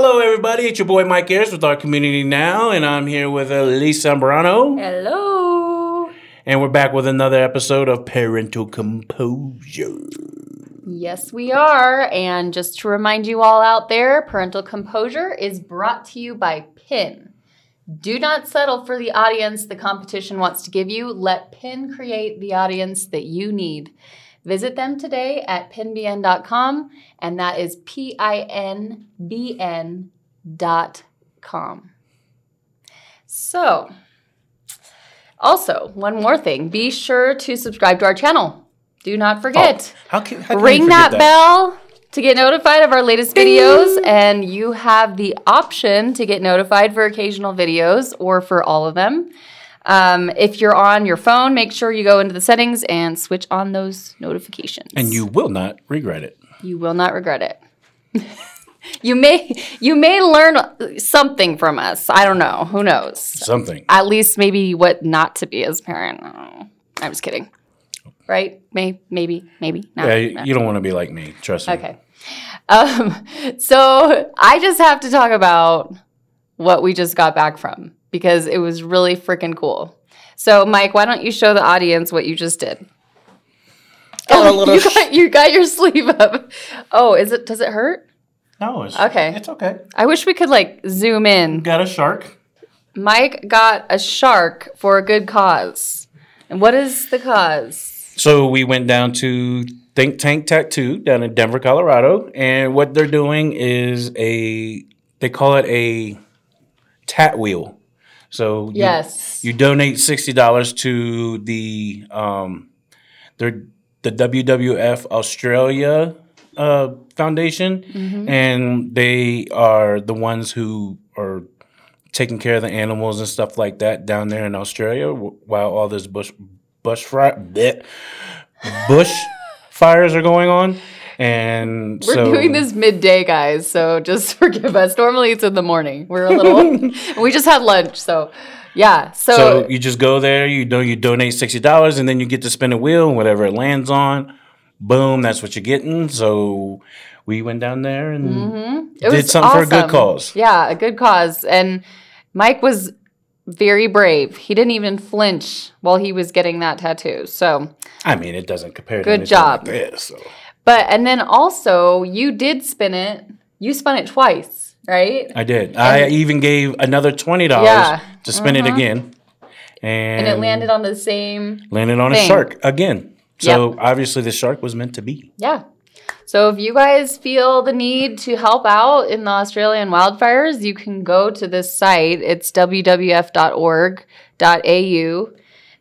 Hello, everybody. It's your boy Mike Ayers with our community now, and I'm here with Elise Zambrano, Hello. and we're back with another episode of Parental Composure. Yes, we are. And just to remind you all out there, parental composure is brought to you by PIN. Do not settle for the audience the competition wants to give you. Let PIN create the audience that you need. Visit them today at pinbn.com, and that is P I N B N dot com. So, also, one more thing be sure to subscribe to our channel. Do not oh, forget. How can, how can Ring that, forget bell to get notified of our latest videos, and you have the option to get notified for occasional videos or for all of them. Um, if you're on your phone, make sure you go into the settings and switch on those notifications. And you will not regret it. you will not regret it. you may you may learn something from us. I don't know. Who knows? Something. At least maybe what not to be as a parent. I don't know. I'm just kidding. Right? May, maybe, maybe. Not, Yeah, you, you don't want to be like me. Trust me. Okay. Um, so I just have to talk about what we just got back from because it was really freaking cool. So, Mike, why don't you show the audience what you just did? Oh, little you, got, you got your sleeve up. Oh, is it? Does it hurt? No, it's Okay. It's okay. I wish we could like zoom in. Got a shark. Mike got a shark for a good cause. And what is the cause? So we went down to Think Tank Tattoo down in Denver, Colorado, and what they're doing is a they call it a tat wheel. So you, Yes. you donate sixty dollars to the um, their the WWF Australia uh, Foundation, Mm-hmm. and they are the ones who are taking care of the animals and stuff like that down there in Australia while all this bush bush bleh, bush fires are going on. And We're so doing this midday, guys, so just forgive us. Normally it's in the morning. We're a little we just had lunch, so yeah. So, So you just go there, you know, you donate sixty dollars, and then you get to spin a wheel, and whatever it lands on, boom, that's what you're getting. So we went down there and Mm-hmm. it did was something for a good cause. Yeah, a good cause. And Mike was very brave. He didn't even flinch while he was getting that tattoo. So I mean, it doesn't compare. to Good anything job. Like this, so. But and then also you did spin it. You spun it twice, right? I did. I even gave another twenty dollars Yeah. to spin it Uh-huh. again, and, And it landed on the same landed on a shark again. So obviously, the shark was meant to be. Yeah. So if you guys feel the need to help out in the Australian wildfires, you can go to this site. It's wwf.org.au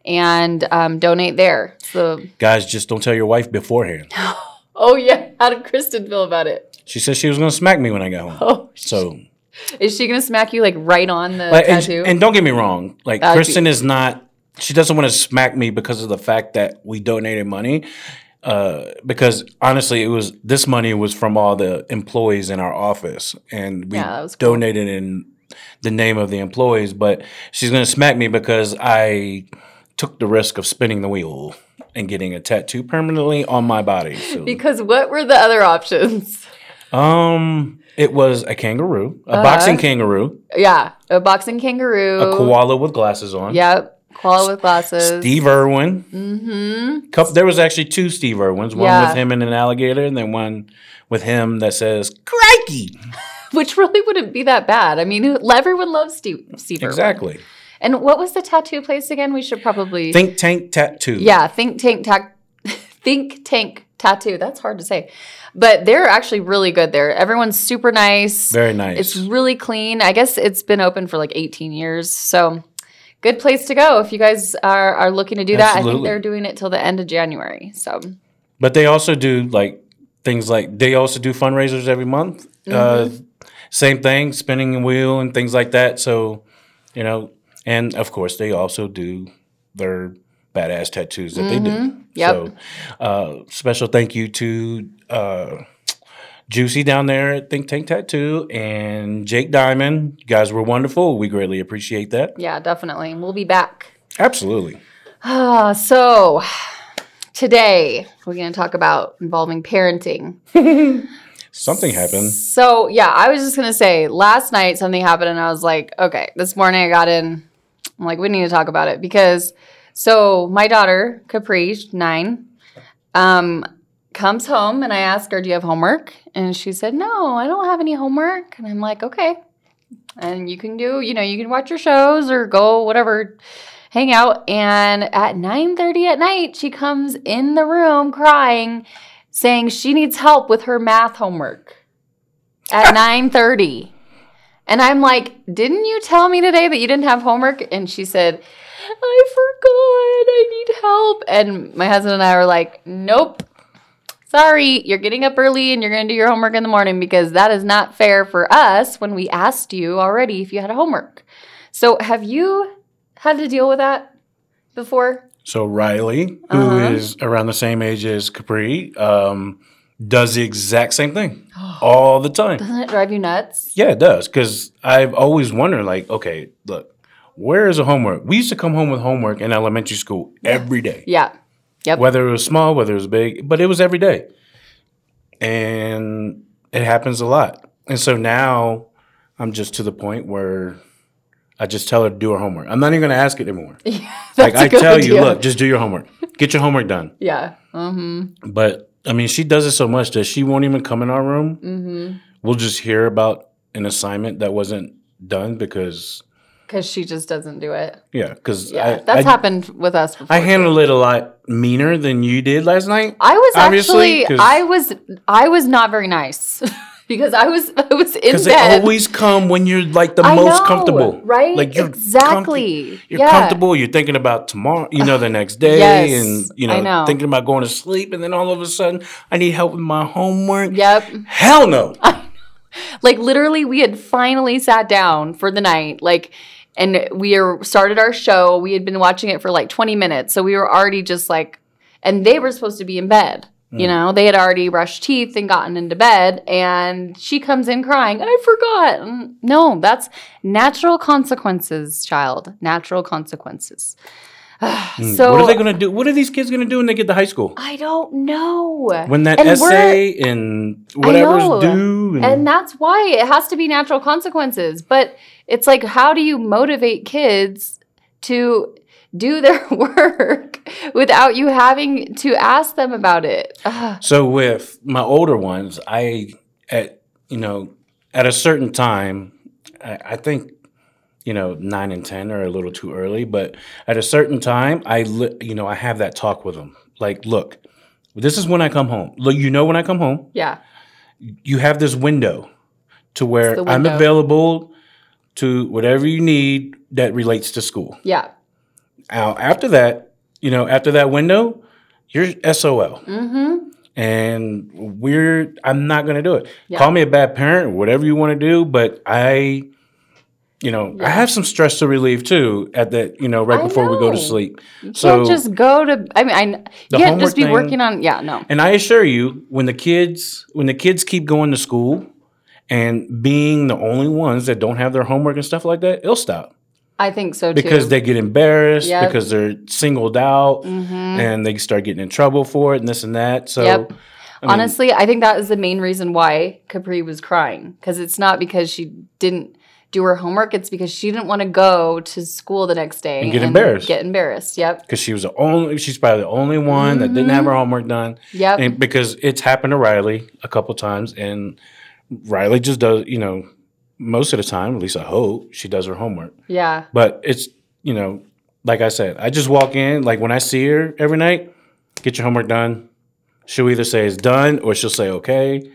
and um, donate there. So, Guys, just don't tell your wife beforehand. oh yeah, how did Kristen feel about it? She said she was going to smack me when I got home. Oh, So is she gonna smack you like right on the Like, and, tattoo? and don't get me wrong, like Kristen is not. She doesn't want to smack me because of the fact that we donated money. Uh, because honestly, it was this money was from all the employees in our office, and we Yeah, cool. donated in the name of the employees. But she's gonna smack me because I took the risk of spinning the wheel and getting a tattoo permanently on my body. So, because what were the other options? um, it was a kangaroo, a Uh-huh. boxing kangaroo, Yeah, a boxing kangaroo. a koala with glasses on. Yep, koala with glasses. Steve Irwin. Mm-hmm. Couple, there was actually two Steve Irwins, one Yeah. with him and an alligator, and then one with him that says "Crikey." Which really wouldn't be that bad. I mean, everyone loves Steve. Steve Irwin. Exactly. And what was the tattoo place again? We should probably Think Tank Tattoo. yeah, think tank tac think tank tattoo. That's hard to say, but they're actually really good there. Everyone's super nice. Very nice. It's really clean. I guess it's been open for like 18 years, so good place to go if you guys are are looking to do that. I think Absolutely. they're doing it till the end of January. So but they also do like things like they also do fundraisers every month. Uh, Mm-hmm. same thing, spinning a wheel and things like that. So, you know, and of course they also do their badass tattoos that they do. Mm-hmm. Yep. So, uh, special thank you to uh, Juicy down there at Think Tank Tattoo and Jake Diamond. You guys were wonderful. We greatly appreciate that. yeah, definitely. We'll be back. Absolutely. Ah, so today we're going to talk about involving parenting. Something happened. So yeah, I was just gonna say last night something happened and I was like, okay, this morning I got in. I'm like, we need to talk about it because so my daughter, Capri, nine, um, comes home and I ask her, Do you have homework? And she said, No, I don't have any homework. And I'm like, Okay. And you can do, you know, you can watch your shows or go whatever, hang out. And at 9:30 at night, she comes in the room crying, saying she needs help with her math homework at 9:30. And I'm like, "Didn't you tell me today that you didn't have homework?" And she said, "I forgot. I need help." And my husband and I were like, "Nope. Sorry, you're getting up early and you're going to do your homework in the morning because that is not fair for us when we asked you already if you had homework." So, have you had to deal with that before? So Riley, who is Uh-huh. around the same age as Capri, um, does the exact same thing all the time. Doesn't it drive you nuts? Yeah, it does. Because I've always wondered, like, okay, look, where is the homework? We used to come home with homework in elementary school every day, Yeah. Yep. whether it was small, whether it was big, but it was every day, and it happens a lot. And so now I'm just to the point where I just tell her to do her homework. I'm not even going to ask it anymore. That's like I tell you, look, just do your homework. Get your homework done. Yeah. Mm-hmm. But I mean, she does it so much that she won't even come in our room. Mm-hmm. We'll just hear about an assignment that wasn't done because, Because she just doesn't do it. yeah, because Yeah. That's I, happened with us before. I handled it a lot meaner than you did last night. I was actually I was I was not very nice because I was I was in Because they bed. always come when you're like the I most know, comfortable, right? Like you're exactly. You're yeah. comfortable. You're thinking about tomorrow, you know, the next day, Yes, and you know, know. thinking about going to sleep, and then all of a sudden, I need help with my homework. Yep. Hell no. Like literally, we had finally sat down for the night. Like, and we are started our show. We had been watching it for like 20 minutes, so we were already just like, and they were supposed to be in bed. Mm. You know, they had already brushed teeth and gotten into bed, and she comes in crying. I forgot. Mm, No, that's natural consequences, child. Natural consequences. Mm, so what are they gonna do? What are these kids gonna do when they get to high school? I don't know. When that And essay and whatever's due, and, And that's why it has to be natural consequences. But it's like, how do you motivate kids to do their work without you having to ask them about it? Ugh. so with my older ones, I at you know at a certain time, I, I think you know nine and ten are a little too early, but at a certain time, I li- you know I have that talk with them. Like, look, this is when I come home. Look, you know when I come home, yeah. you have this window to where the I'm available to whatever you need that relates to school. Yeah. Now, after that, you know, after that window, you're SOL. Mm-hmm. And we're, I'm not going to do it. Yeah. Call me a bad parent, whatever you want to do, but I, you know, I have some stress to relieve too at that, you know, right I before we go to sleep. You So- can't just go to, I mean, I, you can't just be thing- working on, yeah, no. And I assure you, when the kids, when the kids keep going to school and being the only ones that don't have their homework and stuff like that, it'll stop I think so too. because they get embarrassed Yep. because they're singled out Mhm. and they start getting in trouble for it and this and that. So, Yep. I mean, Honestly, I think that is the main reason why Capri was crying because it's not because she didn't do her homework; it's because she didn't want to go to school the next day And get embarrassed. Get embarrassed. Yep. because she was the only, she's probably the only one that didn't have her homework done. Yep. And because it's happened to Riley a couple times, and Riley just does, you know, most of the time, at least I hope, she does her homework. yeah. But it's, you know, like I said, I just walk in, like when I see her every night, get your homework done. She'll either say it's done or she'll say okay.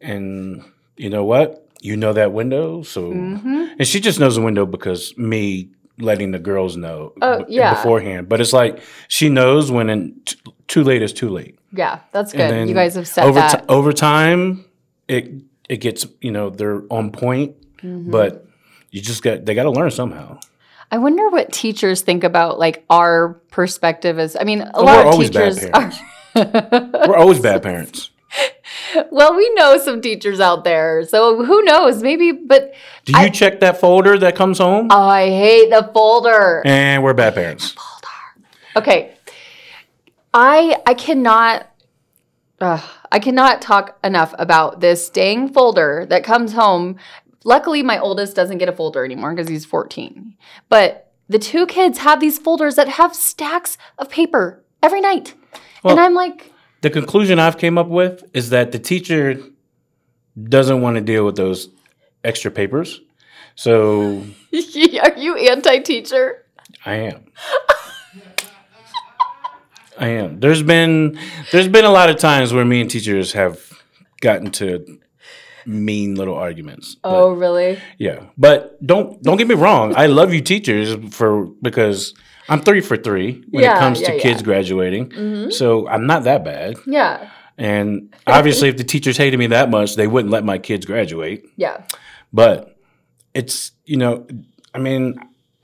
And you know what? You know that window. So, hmm and she just knows the window because me letting the girls know Oh, b- yeah. beforehand. But it's like she knows when in t- too late is too late. Yeah. That's good. You guys have said over, that. ti- over time, it it gets you know they're on point, Mhm. but you just got they got to learn somehow. I wonder what teachers think about like our perspective as. I mean, a Oh, lot of teachers are. We're always bad parents. well, we know some teachers out there, so who knows? Maybe, but Do you I- check that folder that comes home? oh, I hate the folder. and we're bad parents. Folder. Okay. I I cannot Ugh, I cannot talk enough about this dang folder that comes home. Luckily, my oldest doesn't get a folder anymore because he's 14. But the two kids have these folders that have stacks of paper every night. and I'm like, The conclusion I've came up with is that the teacher doesn't want to deal with those extra papers. So are you anti teacher? I am. I am. There's been there's been a lot of times where me and teachers have gotten to mean little arguments. But, Oh, really? yeah. But don't don't get me wrong. I love you teachers for because I'm three for three when Yeah, it comes yeah, to yeah. kids graduating. Mhm. So I'm not that bad. Yeah. And obviously if the teachers hated me that much, they wouldn't let my kids graduate. Yeah. But it's, you know, I mean,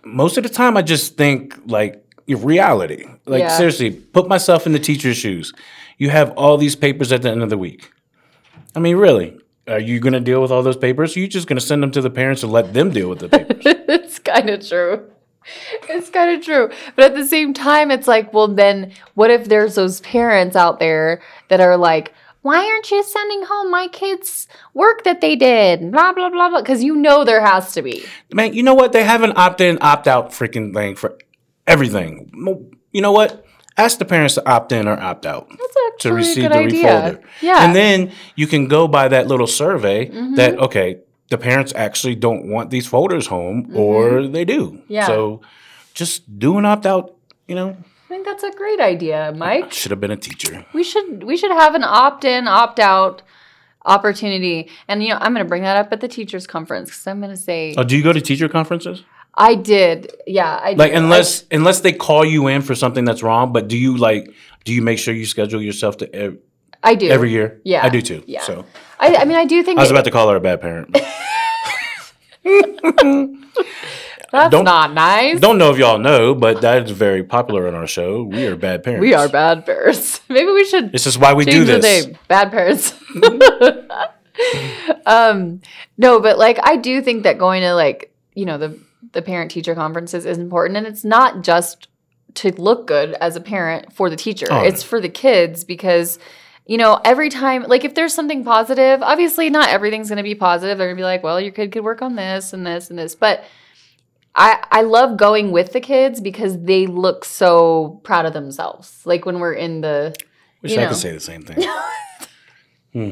most of the time I just think like reality. Like Yeah. seriously, put myself in the teacher's shoes. You have all these papers at the end of the week. I mean, really, are you going to deal with all those papers? Or are you just going to send them to the parents and let them deal with the papers? it's kind of true. It's kind of true. But at the same time, it's like, well, then what if there's those parents out there that are like, why aren't you sending home my kids' work that they did? Blah, blah, blah, blah. Because you know there has to be. Man, you know what? They have an opt-in, opt-out freaking thing for everything. You know what? Ask the parents to opt in or opt out. To a receive good the idea. refolder. Yeah. Mm-hmm. And then you can go by that little survey that, okay, the parents actually don't want these folders home or they do. Mm-hmm. Yeah. So just do an opt out, you know, I think that's a great idea, Mike. should have been a teacher. We should we should have an opt-in, opt-out opportunity. And you know, I'm going to bring that up at the teachers conference because I'm going to say Oh, do you go to teacher conferences? I did. Yeah, I Like did. unless unless they call you in for something that's wrong, but do you like do you make sure you schedule yourself to ev- I, I do every year? Yeah. I do too. Yeah. So I, I mean, I do think I was about to call her a bad parent. that's don't- not nice. Don't know if y'all know, but that is very popular on our show. We are bad parents. We are bad parents. Maybe we should This is why we do change the this. name. Bad parents. um, no, but like I do think that going to like you know the the parent teacher conferences is important, and it's not just to look good as a parent for the teacher. Oh, it's for the kids because. You know, every time, like if there's something positive, obviously not everything's going to be positive. They're going to be like, well, your kid could work on this and this and this. But I I love going with the kids because they look so proud of themselves. Like when we're in the Wish you I know. could say the same thing. That hmm.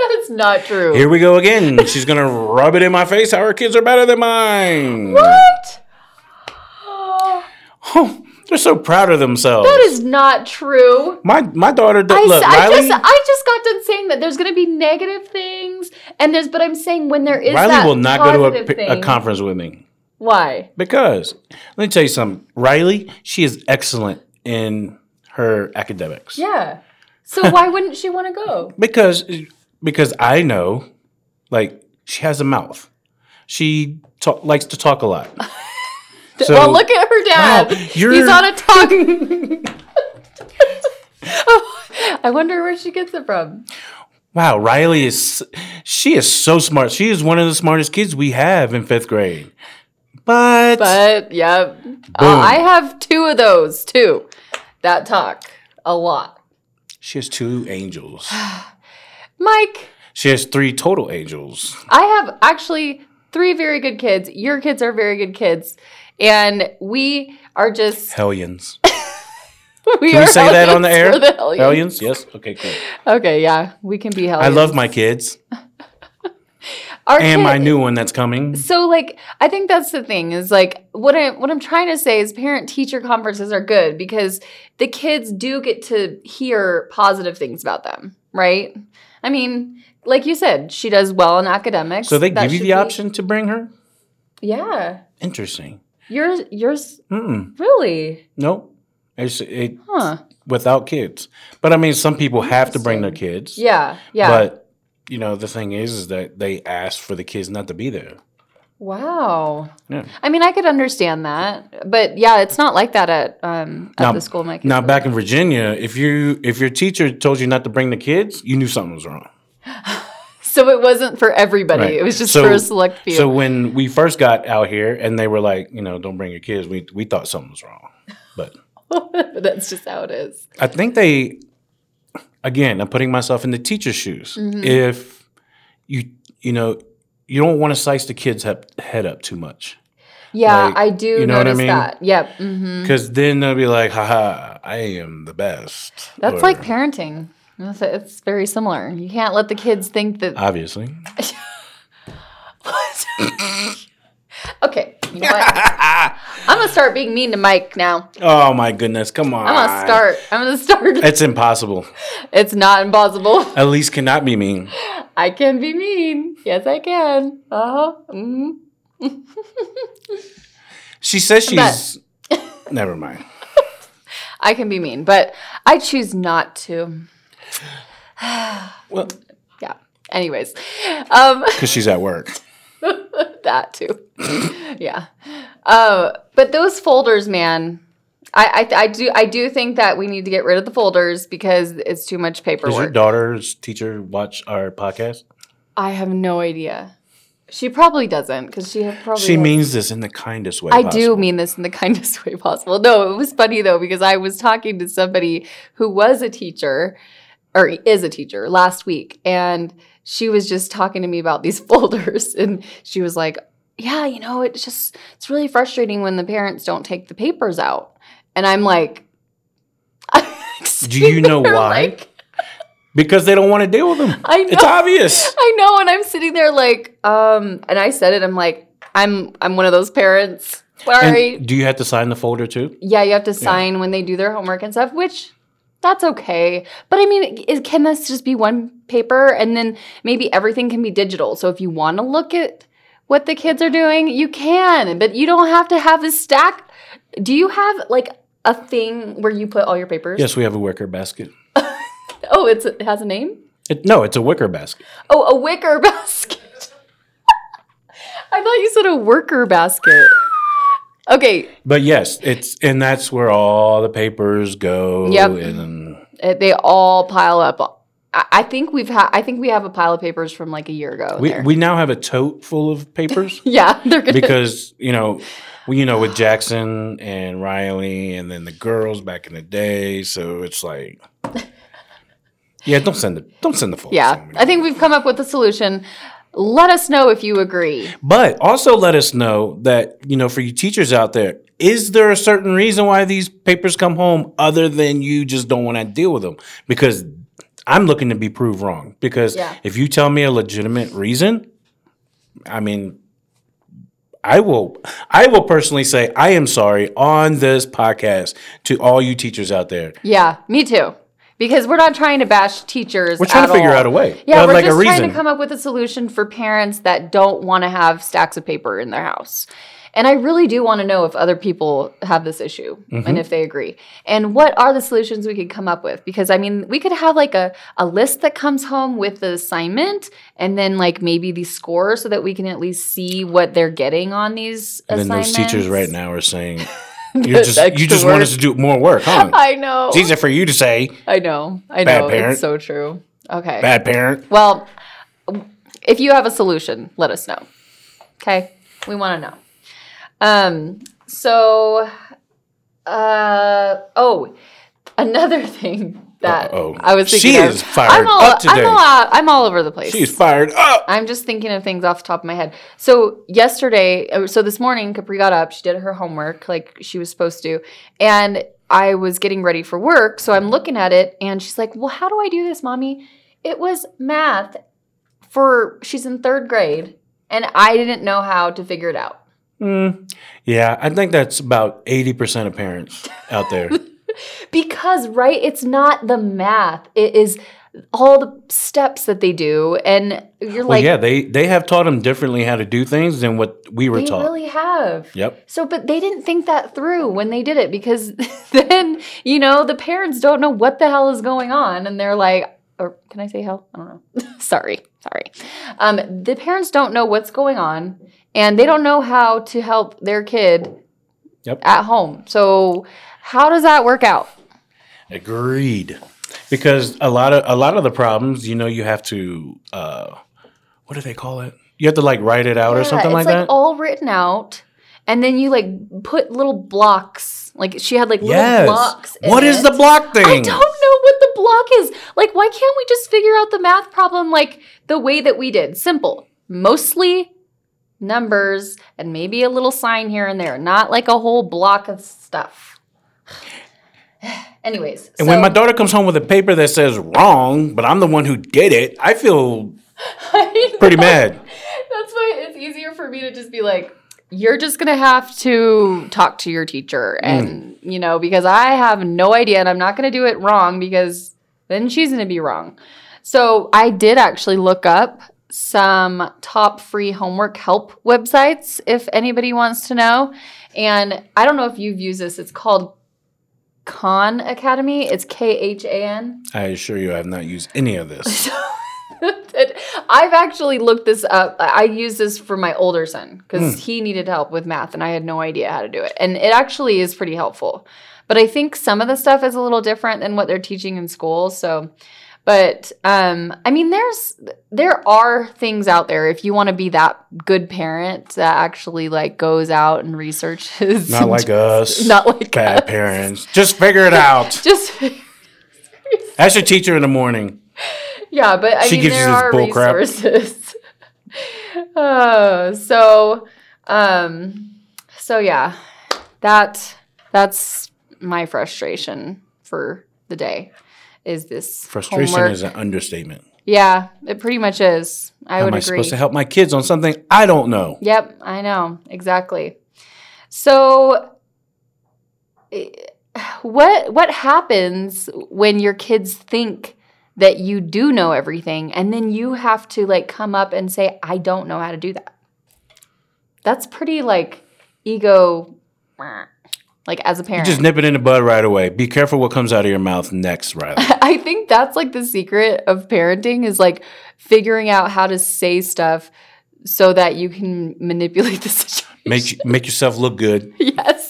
is not true. Here we go again. She's gonna rub it in my face. How her kids are better than mine. what? Oh, they're so proud of themselves. That is not true. my my daughter. Did, I, look, I Riley. just I just got done saying that there's going to be negative things, and there's but I'm saying when there is Riley will not go to a, a conference with me Why? because let me tell you something. Riley, she is excellent in her academics. Yeah. So why wouldn't she want to go? Because because I know, like she has a mouth. She talk, likes to talk a lot. So- well, look at her dad. Wow, He's on a talk. I wonder where she gets it from. Wow, Riley is she is so smart. She is one of the smartest kids we have in fifth grade. But, But yeah, uh, I have two of those too. That talk a lot. she has two angels. Mike, She has three total angels. I have actually three very good kids. Your kids are very good kids. And we are just Hellions. we Can we say that on the air? hellions the hellions. Hellions? Yes. Okay, cool. Okay, yeah, we can be hellions. I love my kids Our and my new one that's coming. So like I think that's the thing is like what I what I'm trying to say is parent teacher conferences are good because the kids do get to hear positive things about them, right? I mean, like you said, she does well in academics. So they That give you the be- option to bring her? Yeah. Interesting. Yours yours Mm-mm. really? Nope. It's it Huh. without kids. But I mean some people have to bring their kids. Yeah. Yeah. But you know, the thing is is that they ask for the kids not to be there. Wow. Yeah. I mean, I could understand that, but yeah, it's not like that at um at Now- the school my kids Now back in Virginia, if you if your teacher told you not to bring the kids, you knew something was wrong. So it wasn't for everybody. Right. It was just So- for a select few. So when we first got out here and they were like, you know, don't bring your kids, we we thought something was wrong. But but that's just how it is. I think they again, I'm putting myself in the teacher's shoes. Mhm. If you you know you don't want to slice the kid's he- head up too much Yeah, Like, I do you know what I mean? that. Yep. Mm-hmm. because then they'll be like, haha, I am the best. That's Or- like parenting. It's, it's very similar. You can't let the kids think that. obviously. okay, you know what? I'm gonna start being mean to Mike now. oh my goodness, come on. I'm gonna start. I'm gonna start. It's impossible. It's not impossible. Elise cannot be mean. I can be mean. Yes, I can. Uh huh. hmm She says she's. Never mind. I can be mean, but I choose not to. Well, Yeah. Anyways, um, because she's at work. that too. yeah. Uh, but those folders, man. I, I I do I do think that we need to get rid of the folders because it's too much paperwork. Does your daughter's teacher watch our podcast? I have no idea. She probably doesn't because she probably She means this in the kindest way. I possible. do mean this in the kindest way possible. No, it was funny though because I was talking to somebody who was a teacher or is a teacher last week and she was just talking to me about these folders and she was like, "Yeah, you know, it's just it's really frustrating when the parents don't take the papers out." And I'm like Do you know why? like- Because they don't want to deal with them. I know. It's obvious. I know, and I'm sitting there like, um, and I said it. I'm like, I'm, I'm one of those parents. Sorry. And do you have to sign the folder too? yeah, you have to sign when they do their homework and stuff, which that's okay. But I mean, is, can this just be one paper, and then maybe everything can be digital? So if you want to look at what the kids are doing, you can, but you don't have to have a stack. Do you have like a thing where you put all your papers? Yes, we have a wicker basket. Oh, it's it has a name. It, no, it's a wicker basket. Oh, a wicker basket. I thought you said a worker basket. Okay, But yes, it's and that's where all the papers go. Yep. And uh, they all pile up. I, I think we've had. I think we have a pile of papers from like a year ago. we there. we now have a tote full of papers yeah, they're gonna. because you know. We, you know, with Jackson and Riley, and then the girls back in the day, so it's like, yeah, don't send the don't send the full. yeah. I think we've come up with a solution. Let us know if you agree. But also let us know that, you know, for you teachers out there, is there a certain reason why these papers come home other than you just don't want to deal with them? Because I'm looking to be proved wrong. Because Yeah. if you tell me a legitimate reason, I mean, I will I will personally say I am sorry on this podcast to all you teachers out there. Yeah, me too. Because we're not trying to bash teachers. We're trying to figure all. out a way. Yeah, we're like just trying to come up with a solution for parents that don't want to have stacks of paper in their house. And I really do want to know if other people have this issue Mm-hmm. and if they agree. And what are the solutions we could come up with? Because I mean, we could have like a, a list that comes home with the assignment and then like maybe the score so that we can at least see what they're getting on these and then those teachers right now are saying The you just you just want work. us to do more work, huh? I know. It's easier for you to say, I know. I Bad know. parent. It's so true. Okay. bad parent. Well, if you have a solution, let us know. Okay, we want to know. Um. So, uh. Oh, another thing that Uh-oh. I was thinking. She of- is fired I'm all, up today. I'm all, I'm all over the place. She's fired up. I'm just thinking of things off the top of my head. So yesterday, uh, so this morning, Capri got up. She did her homework like she was supposed to, and I was getting ready for work. So I'm looking at it, and she's like, "Well, how do I do this, mommy?" It was math for she's in third grade, and I didn't know how to figure it out. Mm, yeah, I think that's about 80% of parents out there. Because right, it's not the math; it is all the steps that they do, and you're well, like, yeah, they, they have taught them differently how to do things than what we were they taught. really have. Yep. So, but they didn't think that through when they did it because then, you know, the parents don't know what the hell is going on. And they're like, or can I say hell? I don't know. sorry. Sorry. Um, the parents don't know what's going on and they don't know how to help their kid Yep. at home. So, how does that work out? Agreed. Because a lot of a lot of the problems, you know, you have to uh what do they call it? You have to like write it out or something like, like that. all written out. And then you like put little blocks. Like she had like yes. little blocks. in What is it. the block thing? I don't know what the block is. Like, why can't we just figure out the math problem like the way that we did? Simple. Mostly numbers and maybe a little sign here and there, not like a whole block of stuff. Anyways, And when my daughter comes home with a paper that says wrong, but I'm the one who did it, I feel pretty mad. That's why it's easier for me to just be like, you're just gonna have to talk to your teacher, mm. and you know, because I have no idea, and I'm not gonna do it wrong because then she's gonna be wrong. So I did actually look up some top free homework help websites if anybody wants to know. And I don't know if you've used this. It's called Khan Academy. It's K H A N. I assure you, I have not used any of this. I've actually looked this up. I I used this for my older son because hmm. he needed help with math and I had no idea how to do it. And it actually is pretty helpful. But I think some of the stuff is a little different than what they're teaching in school. So, but um, I mean, there's there are things out there if you want to be that good parent that actually like goes out and researches. Not like us. Not like bad us. parents. Just figure it out. Just Ask your teacher in the morning. Yeah, but I She mean, gives you there this are bull crap. resources. uh, so, um, so yeah, that that's my frustration for the day. Is this Frustration homework. is an understatement. Yeah, it pretty much is. I How would am I agree. supposed to help my kids on something I don't know? Yep, I know exactly. So, eh, what what happens when your kids think that you do know everything, and then you have to like come up and say, "I don't know how to do that." That's pretty like ego, like as a You parent. just nip it in the bud right away. Be careful what comes out of your mouth next, Riley. I think that's like the secret of parenting is like figuring out how to say stuff so that you can manipulate the situation. Make you- make yourself look good. yes.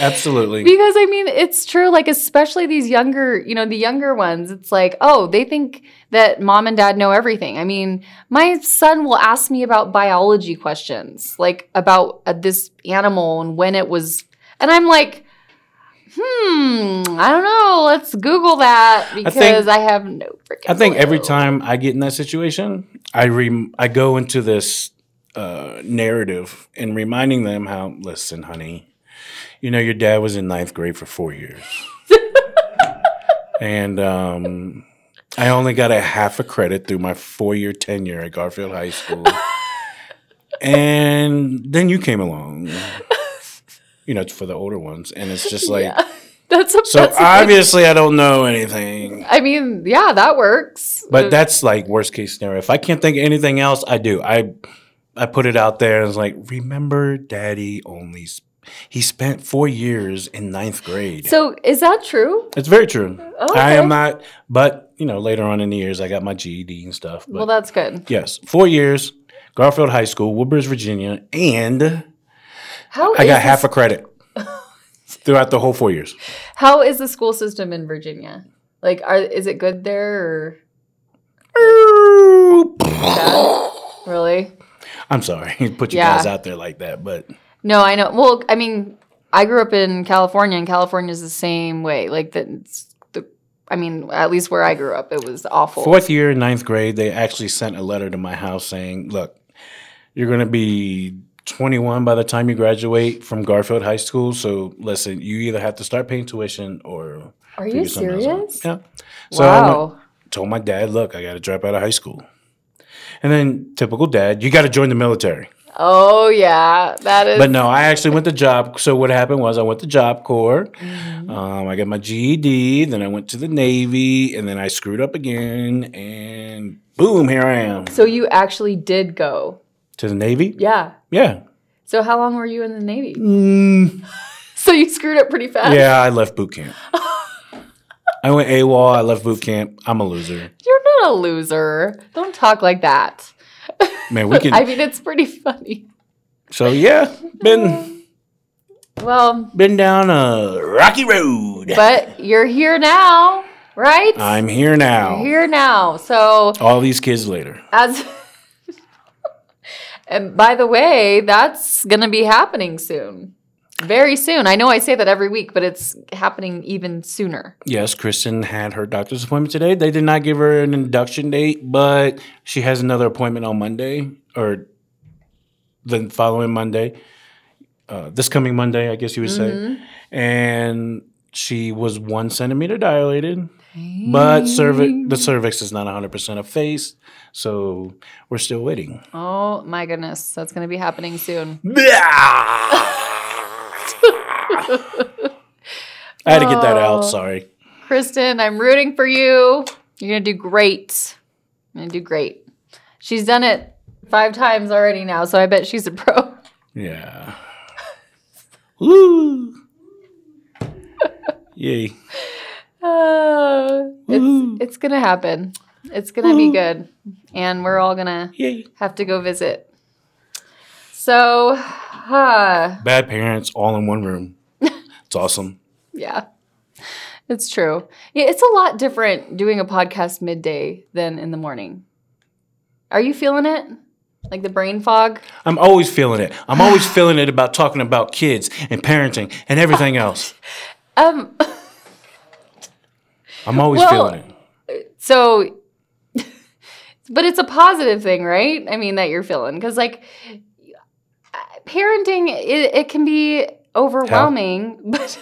Absolutely. Because I mean, it's true. Like, especially these younger, you know, the younger ones, it's like, oh, they think that mom and dad know everything. I mean, my son will ask me about biology questions, like about uh, this animal and when it was. And I'm like, hmm, I don't know. Let's Google that because I, have no freaking I think every time I get in that situation, I re- I go into this uh, narrative and reminding them how listen, honey, you know your dad was in ninth grade for four years, and um, I only got a half a credit through my four year tenure at Garfield High School, and then you came along. You know, it's for the older ones, and it's just like Yeah. That's a, so. that's Obviously, I don't know anything. I mean, yeah, that works. But that's like worst case scenario. If I can't think of anything else, I do. I I put it out there and it's like, remember, Daddy only sp- he spent four years in ninth grade. so is that true? it's very true. Okay. I am not, but you know, later on in the years, I got my GED and stuff. But Well, that's good. yes, four years, Garfield High School, Woodbridge, Virginia, and How I got half a credit throughout the whole four years. How is the school system in Virginia? Like, are is it good there or? Really? I'm sorry, put you Yeah. guys out there like that, but No, I know. Well, I mean, I grew up in California, and California is the same way. Like the, the, I mean, at least where I grew up, it was awful. Fourth year, ninth grade, they actually sent a letter to my house saying, "Look, you're going to be 21 by the time you graduate from Garfield High School. So listen, you either have to start paying tuition or Are you figure something else out." serious? Yeah. So I wow. told my dad, "Look, I got to drop out of high school." And then typical dad, you got to join the military. Oh yeah, that is. But no, I actually went to job. So what happened was I went to Job Corps. Mm-hmm. Um, I got my GED. Then I went to the Navy, and then I screwed up again. And boom, here I am so you actually did go. To the Navy. Yeah. Yeah. So how long were you in the Navy? Mm, So you screwed up pretty fast. yeah, I left boot camp. I went AWOL. I left boot camp. I'm a loser. You're not a loser. Don't talk like that. Man, we can. I mean, it's pretty funny. so yeah, been Well, been down a rocky road. but you're here now, right? I'm here now. You're here now. So All these kids later. as and by the way, that's gonna be happening soon. very soon. I know I say that every week, but it's happening even sooner. Yes, Kristen had her doctor's appointment today. They did not give her an induction date, but she has another appointment on Monday or the following Monday. Uh, this coming Monday, I guess you would say. And she was one centimeter dilated, but cervix, the cervix is not 100% effaced. So we're still waiting. Oh my goodness, that's going to be happening soon. I had to get that out. Oh. Sorry. Kristen, I'm rooting for you. You're going to do great. You're going to do great. She's done it five times already now, so I bet she's a pro. Yeah. Woo. Yay. Uh, it's it's going to happen. It's going to be good. And we're all going to Yay. have to go visit. So, uh, Bad parents all in one room. It's awesome. yeah, it's true. Yeah, it's a lot different doing a podcast midday than in the morning. Are you feeling it? Like the brain fog? I'm always feeling it. I'm always feeling it about talking about kids and parenting and everything else. Um, I'm always Well- feeling it. so, but it's a positive thing, right? I mean, that you're feeling because, like, parenting, it, it can be overwhelming, but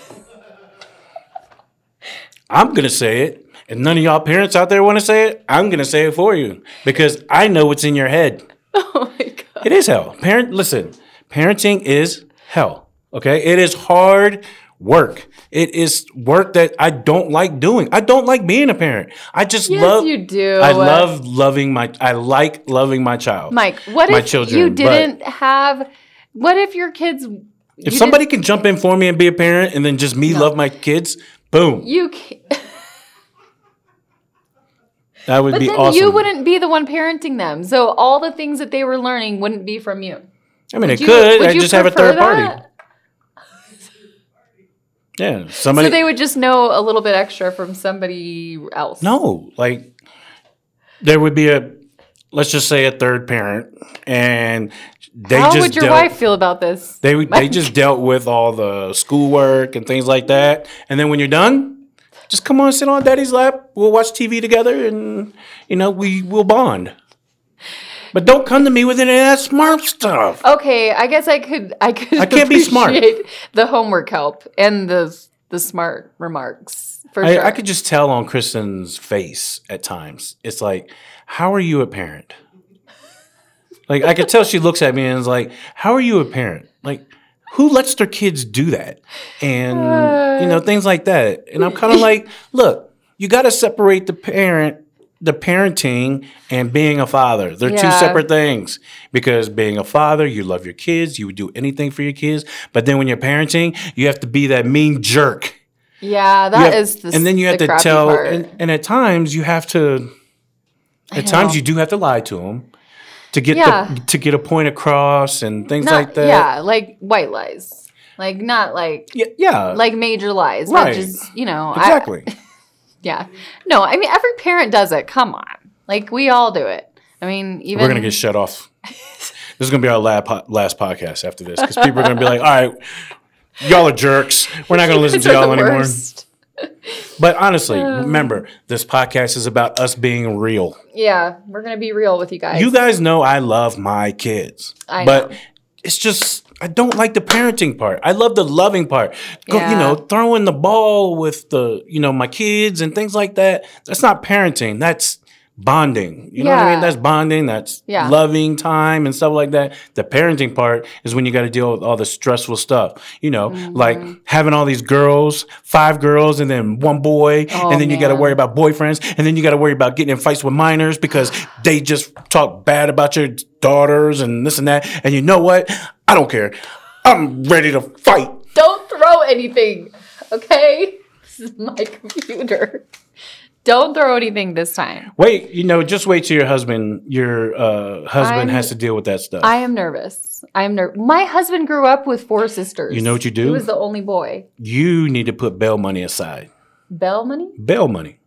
I'm going to say it. And none of y'all parents out there want to say it. I'm going to say it for you because I know what's in your head. oh my god, It is hell. Parent, listen, parenting is hell. Okay. It is hard work. It is work that I don't like doing. I don't like being a parent. I just yes, love. you do. I love loving my. I like loving my child. Mike. What my if children, you didn't have? What if your kids? if somebody can jump in for me and be a parent, and then just me love my kids, boom, you, ca- that would but be then awesome. you wouldn't be the one parenting them, so all the things that they were learning wouldn't be from you. I mean, it You- could. would I just have a third party. Yeah, somebody. So they would just know a little bit extra from somebody else. No, like there would be a let's just say a third parent, and they How just would your dealt, wife feel about this? They would- they just dealt with all the schoolwork and things like that, and then when you're done, just come on, sit on daddy's lap. We'll watch TV together, and you know we will bond. But don't come to me with any of that smart stuff. Okay, I guess I could. I could. I can't be smart. The homework help and the the smart remarks for I, sure. I could just tell on Kristen's face at times. It's like, how are you a parent? Like I could tell she looks at me and is like, how are you a parent? Like, who lets their kids do that? And you know, uh. things like that. And I'm kind of like, look, you got to separate the parent, the parenting, and being a father. They're two separate things. Because being a father, you love your kids, you would do anything for your kids. But then when you're parenting, you have to be that mean jerk yeah, that have- is the and then you have the to tell and, and at times you have to at times you do have to lie to them to get Yeah. the, to get a point across and things not, like that Yeah, like white lies, like not like yeah, yeah like major lies. Right. That just you know I- exactly yeah, no, I mean every parent does it. Come on, like we all do it. I mean, even we're gonna get shut off this is gonna be our last, po- last podcast after this because people are gonna be like all right y'all are jerks we're not gonna listen to y'all anymore worst. but honestly um, remember this podcast is about us being real Yeah, we're gonna be real with you guys. You guys know I love my kids, I but know. it's just I don't like the parenting part. I love the loving part. Go, You Yeah. know, throwing the ball with the you know my kids and things like that. That's not parenting. That's bonding. You know what I mean? That's bonding. That's Yeah. loving time and stuff like that. The parenting part is when you got to deal with all the stressful stuff. You know, like Mm-hmm. having all these girls, five girls, and then one boy, Oh, and then you got to worry about boyfriends, and then you got to worry about getting in fights with minors because they just talk bad about your daughters and this and that. And you know what? I don't care. I'm ready to fight. Don't throw anything, okay? This is my computer. Don't throw anything this time. Wait, you know, just wait till your husband, your uh, husband I'm- has to deal with that stuff. I am nervous. I am nervous. My husband grew up with four sisters. You know what you do? He was the only boy. you need to put bail money aside. Bail money? Bail money.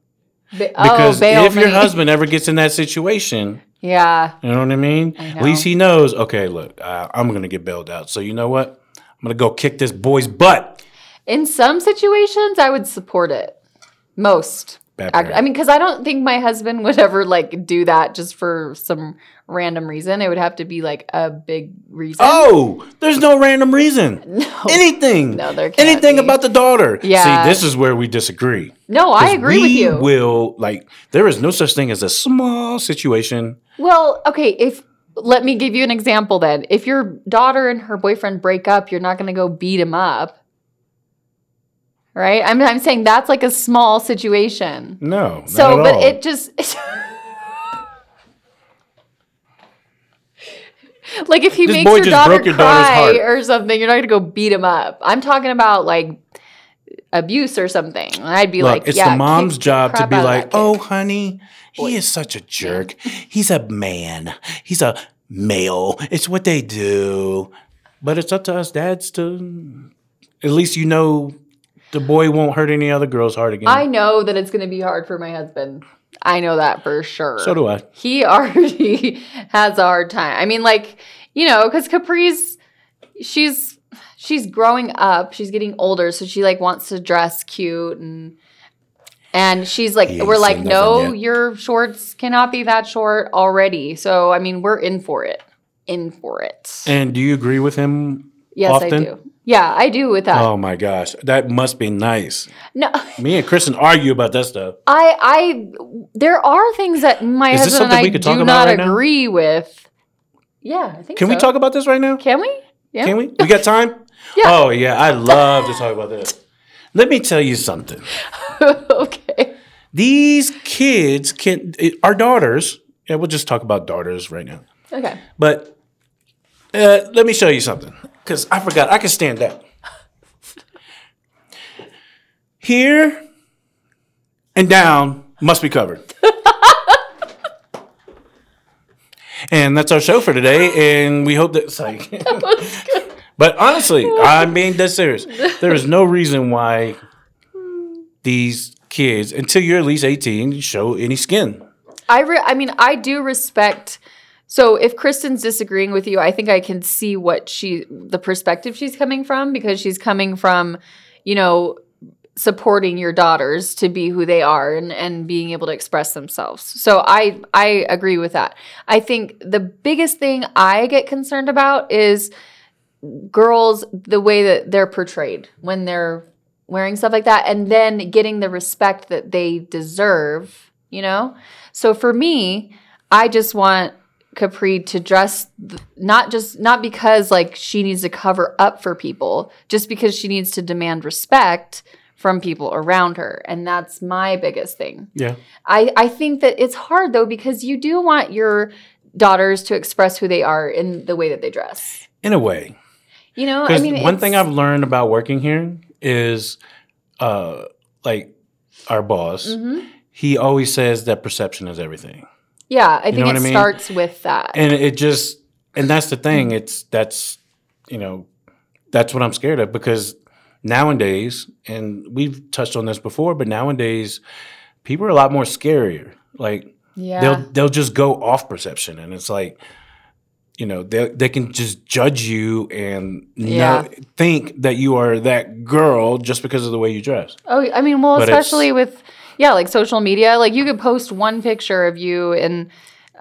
Ba- Because oh, if your husband ever gets in that situation, Yeah. you know what I mean? I At least he knows, okay, look, uh, I'm going to get bailed out. So you know what? I'm gonna go kick this boy's butt. In some situations, I would support it. Most. Bad I. I mean, because I don't think my husband would ever like do that just for some random reason. It would have to be like a big reason. Oh, there's no random reason. no, Anything. No, there can't Anything be. about the daughter. Yeah. See, this is where we disagree. no, I agree with you. Will like there is no such thing as a small situation. Well, okay, if let me give you an example then. If your daughter and her boyfriend break up, you're not going to go beat him up. Right? I'm I'm saying that's like a small situation. No. not So, at but all. it just Like if he This makes your daughter your cry or something, you're not going to go beat him up. I'm talking about like abuse or something. I'd be Look, like, it's yeah, the mom's kick job to be like, that kid." oh, honey, he is such a jerk. He's a man. He's a male. It's what they do. But it's up to us dads to, at least you know the boy won't hurt any other girl's heart again. I know that it's going to be hard for my husband. I know that for sure. so do I. he already has a hard time. I mean, like, you know, because Capri's she's she's growing up, she's getting older, so she like wants to dress cute and and she's like, we're like, no, yet." your shorts cannot be that short already. So I mean, we're in for it. In for it. And do you agree with him? yes, I do. Yeah, I do with that. Oh my gosh, that must be nice. no, Me and Kristen argue about that stuff. I I there are things that my Is husband and I we could talk do about not right now? agree with. Yeah, I think Can we talk about this right now? Can we? Yeah. Can we? We got time? Yeah. Oh yeah, I love to talk about this. Let me tell you something. okay. These kids can our daughters. Yeah, we'll just talk about daughters right now. Okay. But uh, let me show you something because I forgot. I can stand that. Here and down must be covered. and that's our show for today. And we hope that it's like. but honestly, I'm being dead serious. There is no reason why these kids, until you're at least 18, show any skin. I re- I mean, I do respect. So if Kristen's disagreeing with you, I think I can see what she the perspective she's coming from because she's coming from, you know, supporting your daughters to be who they are and and being able to express themselves. So I I agree with that. I think the biggest thing I get concerned about is girls the way that they're portrayed when they're wearing stuff like that and then getting the respect that they deserve, you know? So for me, I just want Capri to dress th- not just not because like she needs to cover up for people, just because she needs to demand respect from people around her. And that's my biggest thing. Yeah. I, I think that it's hard though because you do want your daughters to express who they are in the way that they dress. In a way. You know, I mean, one thing I've learned about working here is, uh, like our boss, Mhm. he always says that perception is everything, Yeah, I think know it I mean? starts with that. and it just, and that's the thing. It's that's, you know, that's what I'm scared of because nowadays, and we've touched on this before, but nowadays, people are a lot more scarier. Like yeah. they'll they'll just go off perception, and it's like. You know, they they can just judge you and Yeah. know, think that you are that girl just because of the way you dress. Oh, I mean, well, But especially with yeah, like social media. Like you could post one picture of you and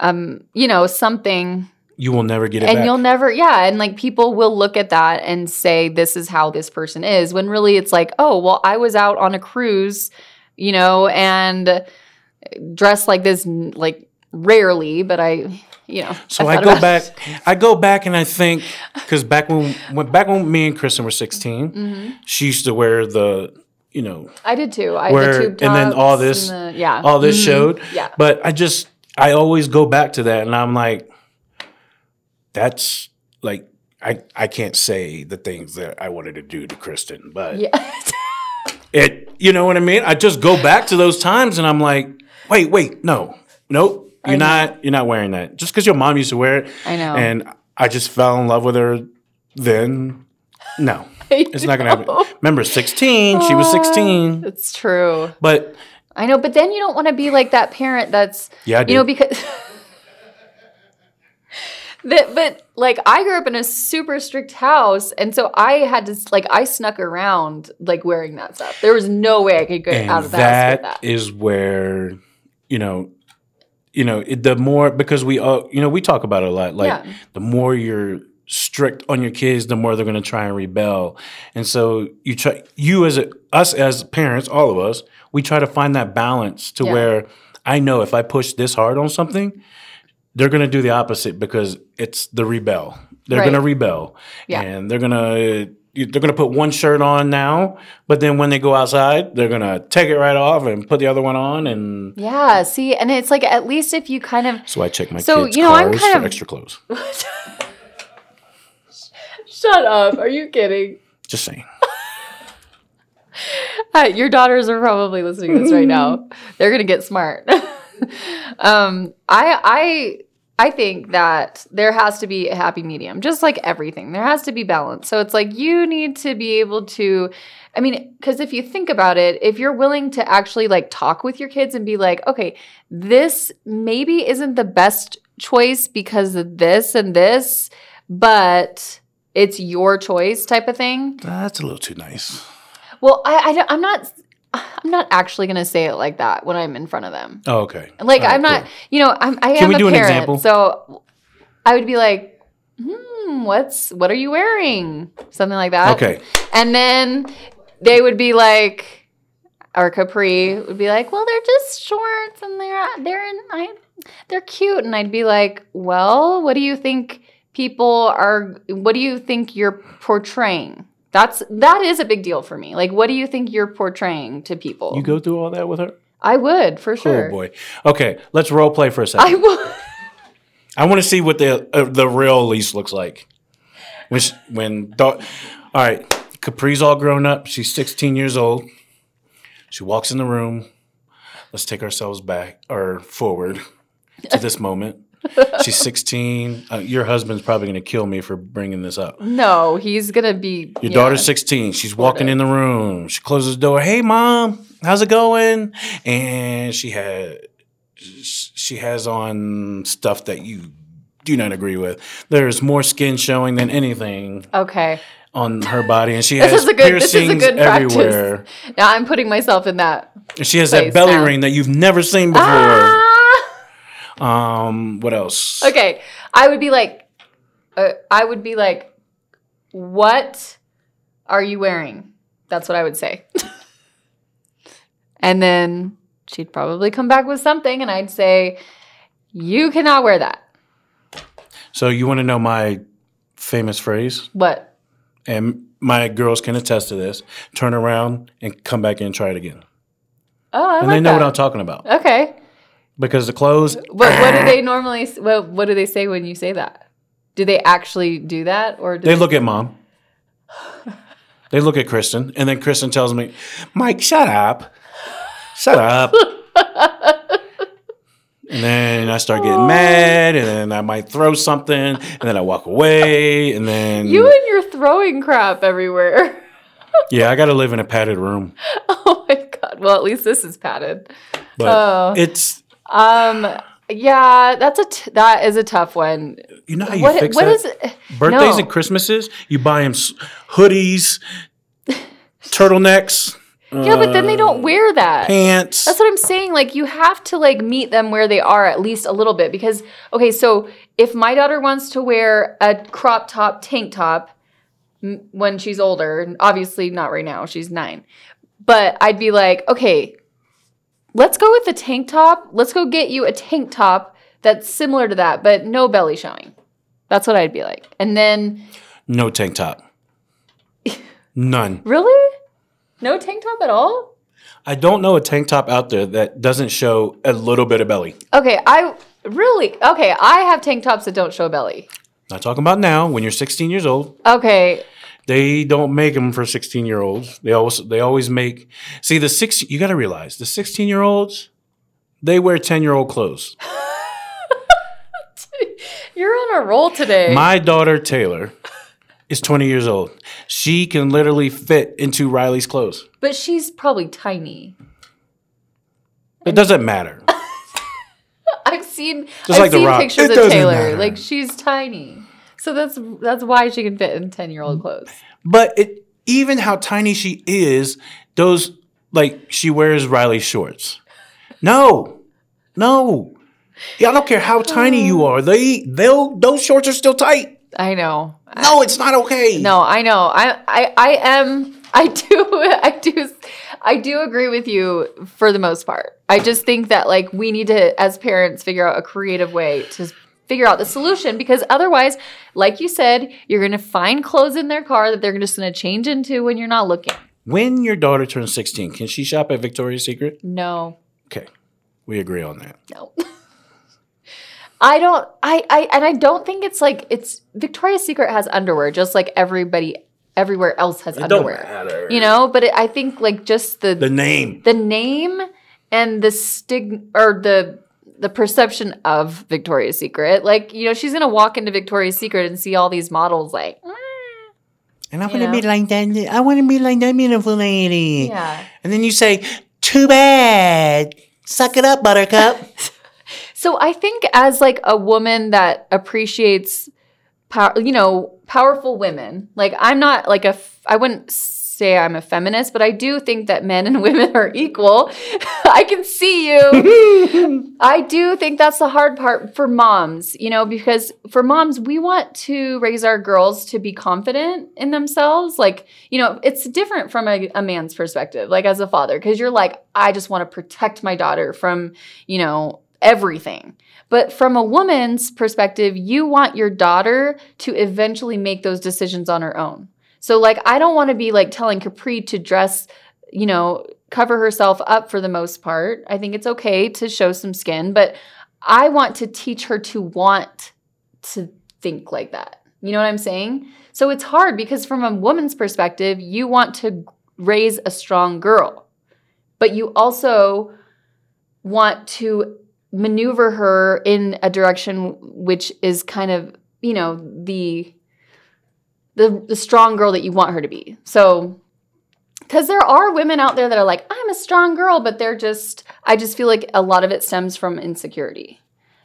um, you know, something You will never get it and back. you'll never yeah, and like people will look at that and say this is how this person is when really it's like, "Oh, well, I was out on a cruise, you know, and dressed like this like rarely, but I, you know, So I I, go back. I go back and I think because back when, when back when me and Kristen were 16 Mhm. she used to wear the you know I did too. I Where- the tube and then all this- the- yeah, all this Mhm. showed. Yeah. But I just I always go back to that and I'm like, that's like I I can't say the things that I wanted to do to Kristen, but Yeah. it you know what I mean. I just go back to those times and I'm like, wait, wait, no, nope. You're not. You're not wearing that just because your mom used to wear it. I know. And I just fell in love with her then. No, it's not gonna happen. Remember, 16. She was 16. It's true. But I know, but then you don't want to be like that parent that's yeah, you know because that, but like I grew up in a super strict house, and so I had to like I snuck around like wearing that stuff. There was no way I could get and out of the house with that that. is where you know you know it, the more because we uh, you know we talk about it a lot like Yeah. the more you're strict on your kids the more they're going to try and rebel and so you try you as a, us as parents all of us we try to find that balance to Yeah. where i know if i push this hard on something they're going to do the opposite because it's the rebel they're Right. going to rebel Yeah. and they're going to they're going to put one shirt on now but then when they go outside they're going to take it right off and put the other one on and Yeah, see, and it's like at least if you kind of so i check my So, you know, I'm kind of- extra clothes shut up. Are you kidding? just saying Uh, your daughters are probably listening to this right now. They're gonna get smart. um, I I I think that there has to be a happy medium, just like everything. There has to be balance. So it's like you need to be able to. I mean, because if you think about it, if you're willing to actually like talk with your kids and be like, okay, this maybe isn't the best choice because of this and this, but it's your choice type of thing. that's a little too nice Well, I, I I'm not I'm not actually gonna say it like that when I'm in front of them. oh, okay Like right, I'm not, cool. you know, I'm I Can am we a do an parent, example? so I would be like, hmm, what's what are you wearing? Something like that. okay And then they would be like, or Capri would be like, well, they're just shorts and they're they're in, I, they're cute, and I'd be like, well, what do you think people are? What do you think you're portraying? That's that is a big deal for me. Like, what do you think you're portraying to people? you go through all that with her I would for sure. oh boy okay let's role play for a second I would. I want to see what the uh, the real Elise looks like. When she, when all right, Capri's all grown up. She's 16 years old. She walks in the room. Let's take ourselves back or forward to this moment. She's 16. Uh, your husband's probably going to kill me for bringing this up. No, he's gonna be. Your yeah. daughter's 16. She's walking in the room. She closes the door. Hey, mom, how's it going? And she had she has on stuff that you do not agree with. There's more skin showing than anything Okay. on her body, and she has good- this is a piercings practice. everywhere. Now I'm putting myself in that. And she has that belly now. ring that you've never seen before. Ah! Um, what else? Okay, I would be like, uh, I would be like, what are you wearing? That's what I would say. and then she'd probably come back with something, and I'd say, you cannot wear that. So you want to know my famous phrase? What? And my girls can attest to this. Turn around and come back in and try it again. Oh, I and like they know that. what I'm talking about. Okay. Because the clothes, What, what do they normally? What, what do they say when you say that? Do they actually do that, or do they look at mom. They look at Kristen, and then Kristen tells me, Mike, shut up. Shut up. and then I start getting mad, and then I might throw something, and then I walk away, and then You and your throwing crap everywhere. yeah, I got to live in a padded room. oh my god. Well, at least this is padded. But Oh. it's Um. Yeah, that's a t- that is a tough one. you know how you What fix what that. is it? Birthdays no. and Christmases, you buy them hoodies, turtlenecks, Yeah, but then they don't wear that. pants. That's what I'm saying. Like you have to like meet them where they are at least a little bit because okay, so if my daughter wants to wear a crop top tank top when she's older, and obviously not right now, she's 9. But I'd be like, "Okay, let's go with the tank top. Let's go get you a tank top that's similar to that, but no belly showing." That's what I'd be like. And then no tank top. None. Really? No tank top at all? I don't know a tank top out there that doesn't show a little bit of belly. Okay, I really okay. I have tank tops that don't show belly. Not talking about now when you're 16 years old. Okay, They don't make them for 16 year olds. They always they always make. See the six. You got to realize the 16 year olds. They wear 10 year old clothes. you're on a roll today. My daughter Taylor is 20 years old. She can literally fit into Riley's clothes. but she's probably tiny. It doesn't matter. I'm seen Just I've like seen pictures It of Taylor. matter. Like she's tiny. So that's that's why she can fit in 10-year-old clothes. But it even how tiny she is, those like she wears Riley shorts. No, no. Yeah, I don't care how tiny you are. They they'll those shorts are still tight. I know. No, it's not okay. No, I know. I, I, I am. I do. I do. I do agree with you for the most part. I just think that like we need to, as parents, figure out a creative way to figure out the solution because otherwise, like you said, you're going to find clothes in their car that they're just going to change into when you're not looking. When your daughter turns 16, can she shop at Victoria's Secret? No, Okay. We agree on that. no. I don't. I. I. And I don't think it's like it's Victoria's Secret has underwear just like everybody everywhere else has underwear. matter. You know, but it, I think like just the The name. the name and the stig or the the perception of Victoria's Secret. Like, you know, she's gonna walk into Victoria's Secret and see all these models like, "Mm." And I want to be like that. I want to be like that beautiful lady. yeah. And then you say, too bad. Suck it up, buttercup. So I think as like a woman that appreciates power, you know, powerful women. Like I'm not like a f- I wouldn't say I'm a feminist, but I do think that men and women are equal. I can see you. I do think that's the hard part for moms, you know, because for moms, we want to raise our girls to be confident in themselves. Like, you know, it's different from a, a man's perspective, like as a father, because you're like, I just want to protect my daughter from, you know, everything. But from a woman's perspective, you want your daughter to eventually make those decisions on her own. So, like, I don't want to be like telling Capri to dress, you know, cover herself up for the most part. I think it's okay to show some skin, but I want to teach her to want to think like that. You know what I'm saying? So it's hard because from a woman's perspective, you want to raise a strong girl, but you also want to maneuver her in a direction which is kind of, you know, the the the strong girl that you want her to be. So because there are women out there that are like, I'm a strong girl, but they're just, I just feel like a lot of it stems from insecurity.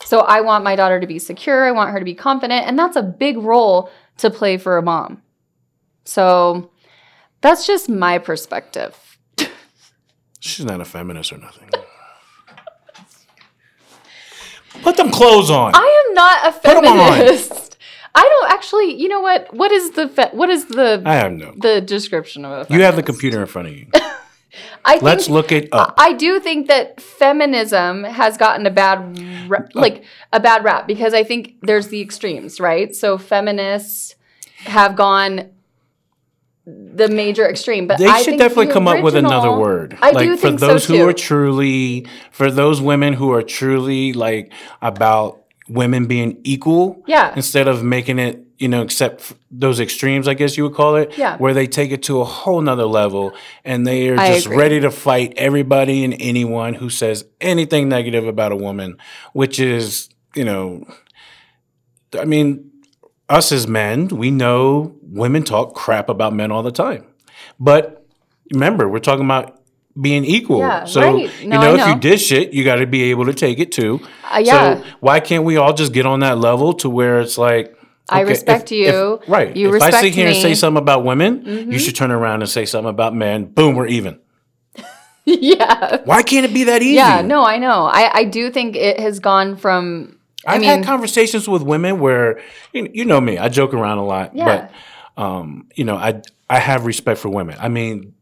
So I want my daughter to be secure. I want her to be confident. And that's a big role to play for a mom. So that's just my perspective. She's not a feminist or nothing. Put them clothes on. I am not a feminist. I don't actually, you know what? What is the, fe- what is the, I have no. the description of a feminist? You have the computer in front of you. I think, Let's look it up. I do think that feminism has gotten a bad, ra- uh, like a bad rap because I think there's the extremes, right? So feminists have gone the major extreme, but They I should think definitely come up with another word. I like do for think so, those who too. are truly for those women who are truly like about women being equal. Yeah. Instead of making it, you know, except those extremes, I guess you would call it. Yeah. Where they take it to a whole nother level and they are I just agree. ready to fight everybody and anyone who says anything negative about a woman, which is, you know, I mean, us as men, we know women talk crap about men all the time. But remember, we're talking about being equal. Yeah, so, right. you No, know, if you dish it, you got to be able to take it too. Uh, yeah. So, why can't we all just get on that level to where it's like, I respect if- you. if- right. You if I sit respect here and say something about women, Mm-hmm. you should turn around and say something about men. Boom, we're even. yeah. Why can't it be that easy? Yeah, no, I know. I, I do think it has gone from, I I've mean, had conversations with women where you, you know me, I joke around a lot, Yeah. but um, you know, I I have respect for women. I mean,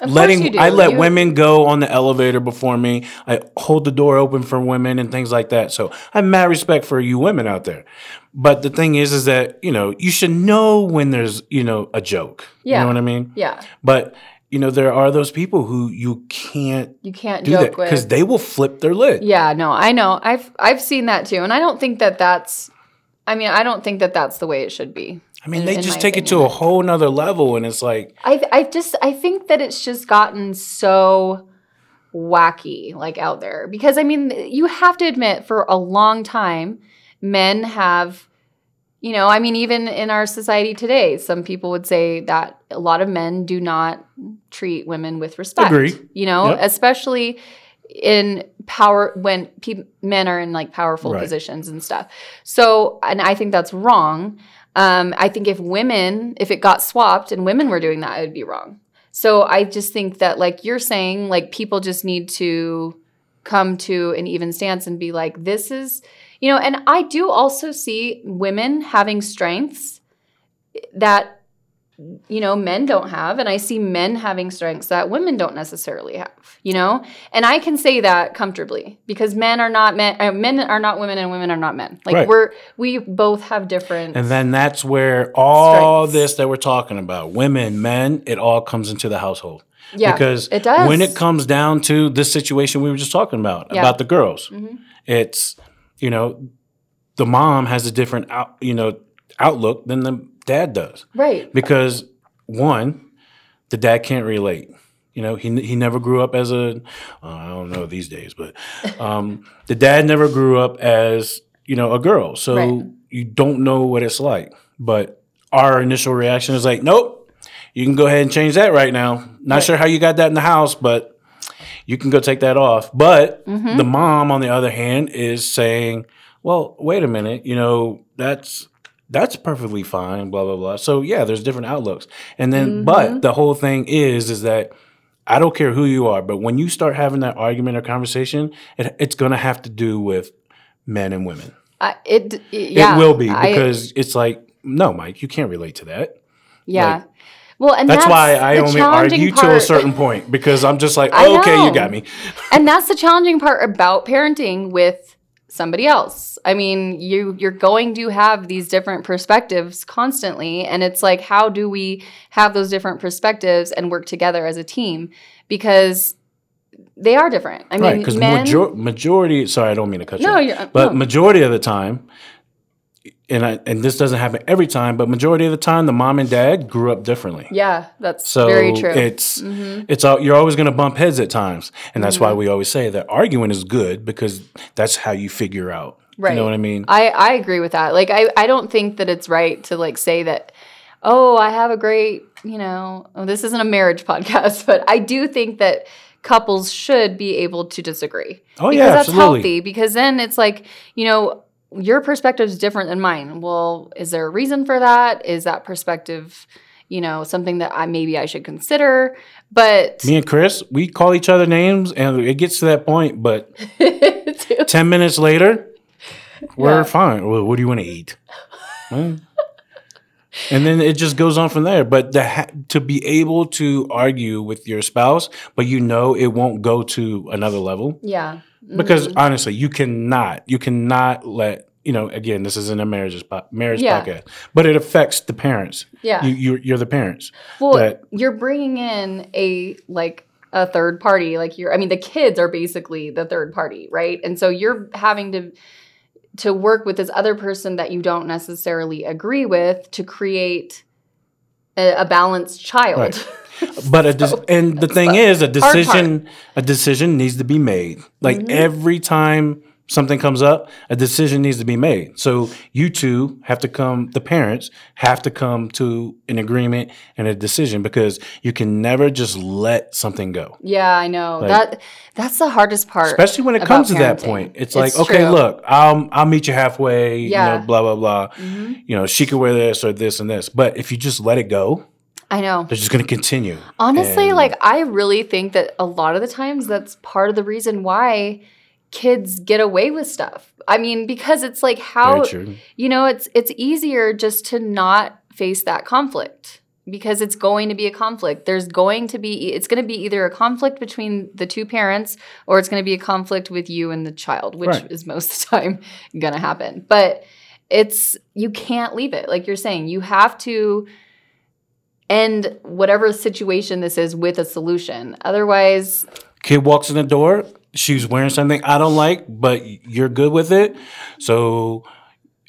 Of letting. I let You- women go on the elevator before me. I hold the door open for women and things like that. So I have mad respect for you women out there. But the thing is, is that you know you should know when there's you know a joke. Yeah. You know what I mean? yeah, But you know there are those people who you can't you can't do that joke with. because they will flip their lid. Yeah, no, I know. I've I've seen that too, and I don't think that that's. I mean, I don't think that that's the way it should be. I mean, in- they just take it to a whole nother level, and it's like. I I just I think that it's just gotten so wacky like out there because I mean you have to admit for a long time men have you know I mean even in our society today some people would say that a lot of men do not treat women with respect Agree. you know Yep. especially in power when pe- men are in like powerful Right. positions and stuff. So, and I think that's wrong. Um, I think if women, if it got swapped and women were doing that, it would be wrong. So I just think that, like you're saying, like people just need to come to an even stance and be like, this is, you know, and I do also see women having strengths that you know men don't have and i see men having strengths that women don't necessarily have you know and i can say that comfortably because men are not men uh, men are not women and women are not men like Right. we're we both have different And then that's where all Strengths. this that we're talking about, women, men, it all comes into the household. yeah because it does when it comes down to this situation we were just talking about Yeah. about the girls Mhm. it's you know the mom has a different out, you know outlook than the dad does. Right. Because one the dad can't relate. You know he, he never grew up as a uh, i don't know these days but um, the dad never grew up as you know a girl. So Right. you don't know what it's like. But our initial reaction is like nope you can go ahead and change that right now. Not Right. sure how you got that in the house but you can go take that off. But Mhm. the mom on the other hand is saying well wait a minute. You know that's that's perfectly fine blah blah blah. So yeah there's different outlooks. And then Mhm. but the whole thing is is that i don't care who you are but when you start having that argument or conversation it, it's going to have to do with men and women. I, it, it yeah. It will be I- because it's like no mike you can't relate to that. Yeah. Like, well and that's, that's, why i only argue to a certain point because i'm just like oh, okay you got me. And that's the challenging part about parenting with somebody else i mean you you're going to have these different perspectives constantly and it's like how do we have those different perspectives and work together as a team because they are different i right mean because men major- majority sorry i don't mean to cut you no off. But no. majority of the time, and I, and this doesn't happen every time, but majority of the time, the mom and dad grew up differently. yeah that's So very true it's Mhm. it's all, you're always going to bump heads at times, and that's Mm-hmm. why we always say that arguing is good because that's how you figure out. Right. You know what I mean? I, I agree with that. Like I, I don't think that it's right to like say that, oh, I have a great, you know, oh, this isn't a marriage podcast, but I do think that couples should be able to disagree. Oh because yeah, that's absolutely. healthy because then it's like, you know, your perspective is different than mine. Well, is there a reason for that? Is that perspective, you know, something that I maybe I should consider? But Me and Chris, we call each other names, and it gets to that point. But ten minutes later, we're Yeah. fine. Well, what do you want to eat? Well, and then it just goes on from there. But the ha- to be able to argue with your spouse, but you know it won't go to another level yeah. Because Mhm. honestly, you cannot, you cannot let you know. Again, this isn't a marriage marriage Yeah. podcast, but it affects the parents. yeah. You, you're, you're the parents. Well, that- you're bringing in a like a third party. Like you're, I mean, the kids are basically the third party, right? And so you're having to to work with this other person that you don't necessarily agree with to create a, a balanced child. But a So, and the thing is, a decision a decision needs to be made. Like Mhm. every time something comes up, a decision needs to be made. So you two have to come. The parents have to come to an agreement and a decision because you can never just let something go. yeah, I know Like- that. That's the hardest part. Especially when it comes to that point, it's, It's like, okay, look, I'll I'll meet you halfway. Yeah. You know, blah blah blah. Mhm. You know, she could wear this or this and this. But if you just let it go, I know. they're just going to continue. Honestly, And- like I really think that a lot of the times that's part of the reason why kids get away with stuff. I mean, because it's like how you know, it's it's easier just to not face that conflict because it's going to be a conflict. There's going to be it's going to be either a conflict between the two parents or it's going to be a conflict with you and the child, which Right. is most of the time going to happen. But it's you can't leave it. Like you're saying, you have to end whatever situation this is with a solution. Otherwise, kid walks in the door she's wearing something i don't like but you're good with it so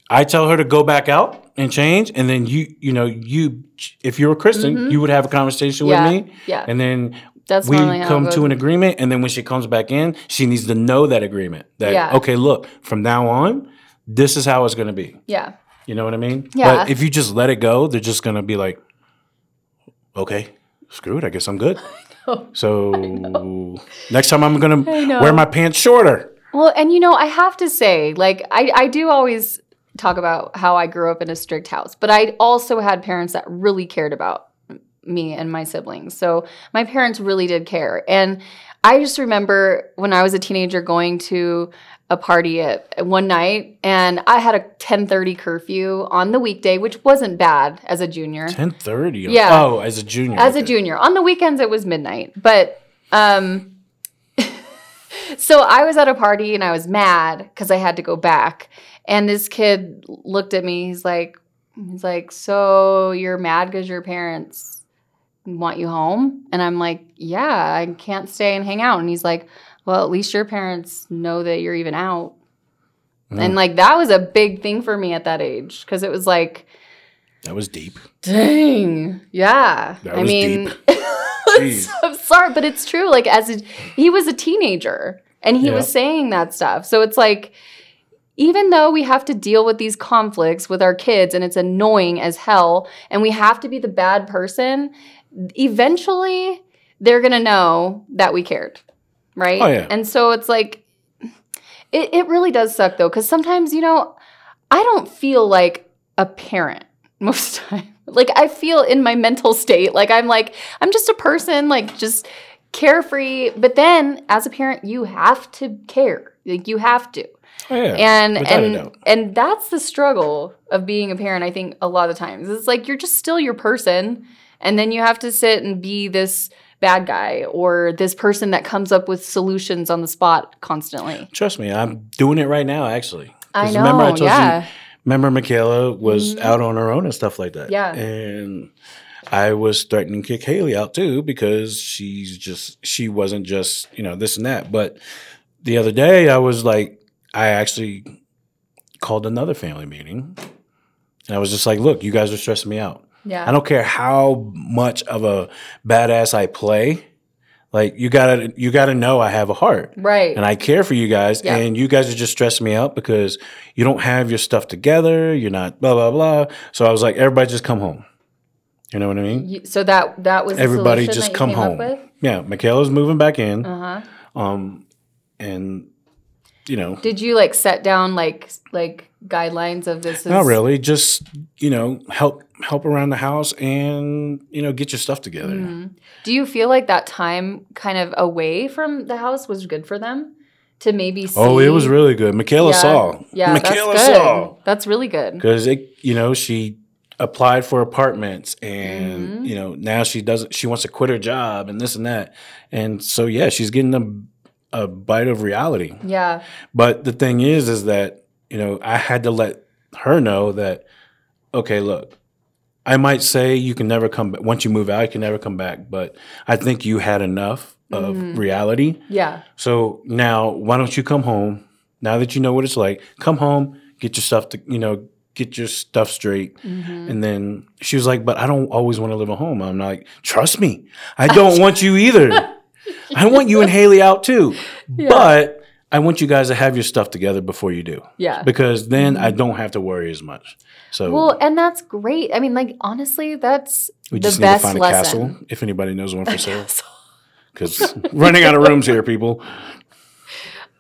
i tell her to go back out and change and then you you know you if you were kristen Mhm. you would have a conversation yeah, with me yeah, and then that's we normally how it come to an agreement and then when she comes back in she needs to know that agreement that Yeah. okay look from now on this is how it's going to be yeah. you know what i mean Yeah. but if you just let it go they're just going to be like okay screw it i guess i'm good so Next time I'm gonna wear my pants shorter. Well, and you know, I have to say, like, I, I do always talk about how I grew up in a strict house, but I also had parents that really cared about me and my siblings. So my parents really did care. And I just remember when I was a teenager going to a party at one night and I had a 10:30 curfew on the weekday, which wasn't bad as a junior. Ten thirty. Yeah. Oh, as a junior. As a junior. On the weekends it was midnight. But um so I was at a party and I was mad cuz I had to go back. And this kid looked at me. He's like he's like, "So you're mad cuz your parents want you home?" And I'm like, "Yeah, I can't stay and hang out." And he's like, "Well, at least your parents know that you're even out." And Mm. like that was a big thing for me at that age cuz it was like That was deep. Dang. Yeah. That I mean. I'm sorry, but it's true. Like, as a, he was a teenager and he Yeah. was saying that stuff. So it's like, even though we have to deal with these conflicts with our kids and it's annoying as hell, and we have to be the bad person, eventually they're going to know that we cared. Right. Oh, yeah. And so it's like, it, it really does suck though, because sometimes, you know, I don't feel like a parent most of the time. Like I feel in my mental state, like I'm like, I'm just a person, like just carefree. But then as a parent, you have to care. Like you have to. Oh, yeah. And and and that's the struggle of being a parent, I think, a lot of times. It's like you're just still your person. And then you have to sit and be this bad guy or this person that comes up with solutions on the spot constantly. Trust me, I'm doing it right now. Actually, I know. Remember, I told yeah. you. Remember, Michaela was Mhm. out on her own and stuff like that. Yeah. and I was threatening to kick Haley out too because she's just she wasn't just you know this and that. But the other day, I was like, I actually called another family meeting, and I was just like, look, you guys are stressing me out. Yeah. I don't care how much of a badass I play. Like you gotta you gotta know I have a heart right. and I care for you guys, Yeah. and you guys are just stressing me out because you don't have your stuff together. You're not blah blah blah. So I was like, everybody just come home. You know what I mean? You- so that that was Everybody just come came up home. with? Yeah, Michaela's moving back in, Uh-huh. um, and you know, Did you like set down like like guidelines of this? Is, not really. Just you know, help help around the house and you know, get your stuff together. Mhm. Do you feel like that time kind of away from the house was good for them to maybe see? Oh, it was really good. Michaela Yeah. saw. Yeah, Michaela that's good. saw. That's really good. because it you know she applied for apartments and Mhm. you know now she doesn't she wants to quit her job and this and that and so yeah she's getting a, a bite of reality Yeah. but the thing is is that you know i had to let her know that okay look i might say you can never come back once you move out you can never come back but i think you had enough of Mhm. reality Yeah. so now, why don't you come home? Now that you know what it's like, come home, get your stuff to you know, get your stuff straight. Mhm. And then she was like, "But I don't always want to live at home." I'm like, "Trust me, I don't want you either. I want you and Haley out too, Yeah. but I want you guys to have your stuff together before you do, Yeah. because then I don't have to worry as much." So Well, and that's great. I mean, like honestly, that's we the just need to best find a lesson. castle if anybody knows one for sale. Because running out of rooms here, people.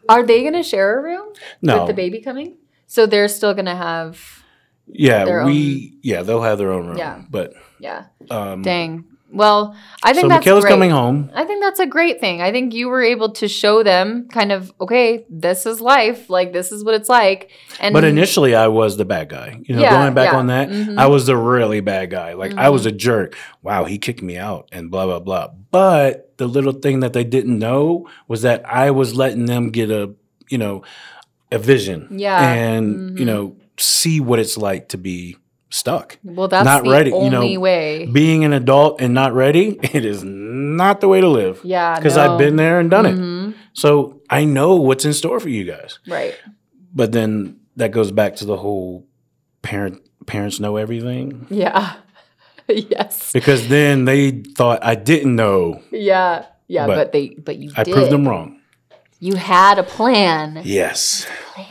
Are they going to share a room No, with the baby coming? So they're still going to have. Yeah, we yeah they'll have their own room. Yeah. but Yeah. um, Dang. Well, I think so that's Michaela's great. coming home. I think that's a great thing. I think you were able to show them kind of okay, this is life. Like this is what it's like. And But initially, I was the bad guy. You know, Yeah, going back yeah. on that, Mhm. I was the really bad guy. Like I Mm-hmm. was a jerk. Wow, he kicked me out and blah blah blah. But the little thing that they didn't know was that I was letting them get a you know a vision. Yeah. and you Mhm. know see what it's like to be stuck. well, that's not ready, you know, way. Being an adult and not ready, it is not the way to live. yeah, Because no. I've been there and done it. Mhm. So I know what's in store for you guys. Right. But then that goes back to the whole parent parents know everything. Yeah. yes. Because then they thought I didn't know. Yeah. Yeah. But, But they. But you. I did. proved them wrong. You had a plan. Yes. Plan.